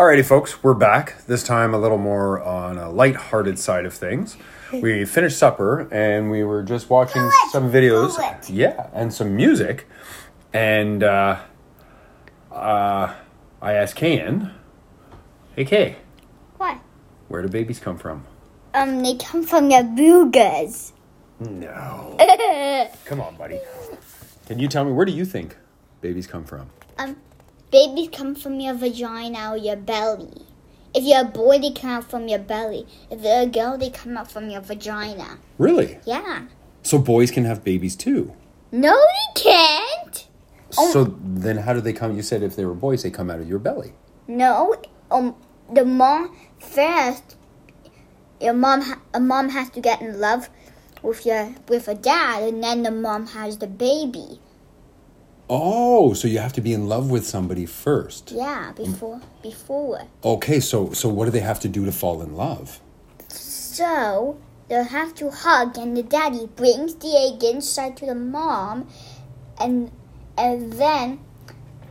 Alrighty, folks, we're back. This time a little more on a light-hearted side of things. We finished supper and we were just watching it, some videos. Yeah, and some music. And uh, uh, I asked Kayan, "Hey Kay, What? where do babies come from?" Um, they come from your boogers. No. Come on, buddy. Can you tell me where do you think babies come from? um, babies come from your vagina or your belly. If you're a boy, they come out from your belly. If they're a girl, they come out from your vagina. Really? Yeah. So boys can have babies too. No, they can't. Oh. So then how do they come? You said if they were boys, they come out of your belly. No, um, the mom first. Your mom, ha- a mom has to get in love with your with a dad, and then the mom has the baby. Oh, so you have to be in love with somebody first. Yeah, before before. Okay, so so what do they have to do to fall in love? So they'll have to hug, and the daddy brings the egg inside to the mom, and and then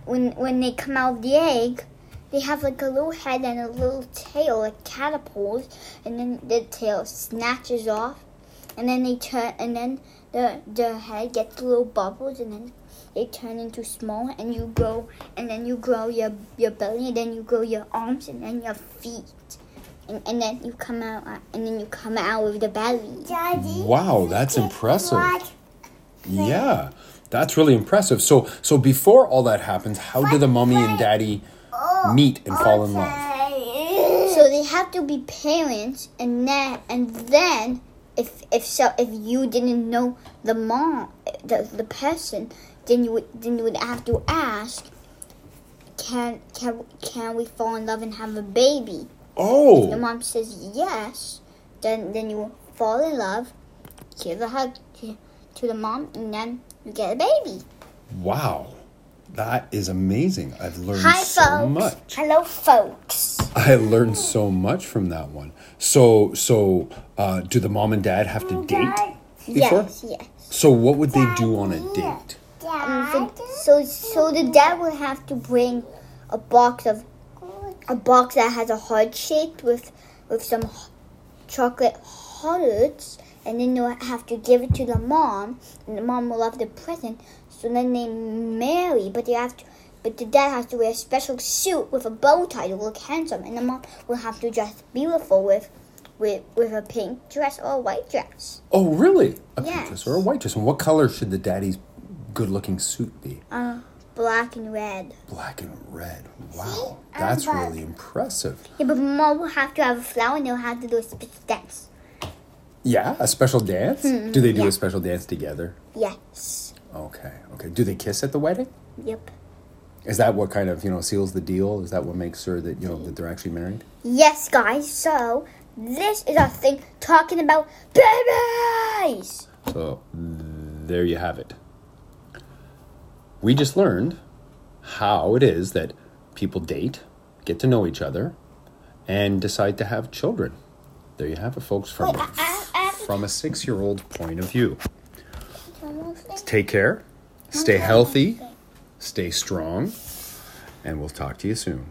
when when they come out of the egg, they have like a little head and a little tail, like catapults, and then the tail snatches off, and then they turn, and then the the head gets little bubbles, and then they turn into small, and you grow, and then you grow your your belly, and then you grow your arms, and then your feet and, and then you come out uh, and then you come out of the belly. Daddy. Wow, that's impressive. What? Yeah, that's really impressive. So so before all that happens, how do the mommy and daddy meet and fall in love? love. So they have to be parents, and then and then if if so if you didn't know the mom the the person, then you would then you would have to ask. Can can can we fall in love and have a baby? Oh if the mom says yes. Then then you fall in love, give a hug to, to the mom, and then you get a baby. wow. That is amazing. I've learned Hi, so folks. much. Hello, folks. I learned so much from that one. So so uh, do the mom and dad have to date before? Yes, yes. So what would they do on a date? Um, so, so so the dad would have to bring a box of a box that has a heart shape with with some h- chocolate hearts, and then they'll have to give it to the mom, and the mom will love the present. So then they marry, but they have to. But the dad has to wear a special suit with a bow tie to look handsome, and the mom will have to dress beautiful with, with, with a pink dress or a white dress. Oh, really? A pink dress or a white dress? And what color should the daddy's good-looking suit be? Uh, black and red. Black and red. Wow, that's bug. really impressive. Yeah, but mom will have to have a flower and they'll have to do a special dance. Yeah, a special dance. do they do yeah. a special dance together? Yes. Okay, okay. Do they kiss at the wedding? Yep. Is that what kind of you know seals the deal? Is that what makes sure that you know that they're actually married? Yes, guys. So this is our thing talking about babies. So there you have it. We just learned how it is that people date, get to know each other, and decide to have children. There you have it, folks, from, uh, uh, uh. from a six year old point of view. Take care, stay healthy, stay strong, and we'll talk to you soon.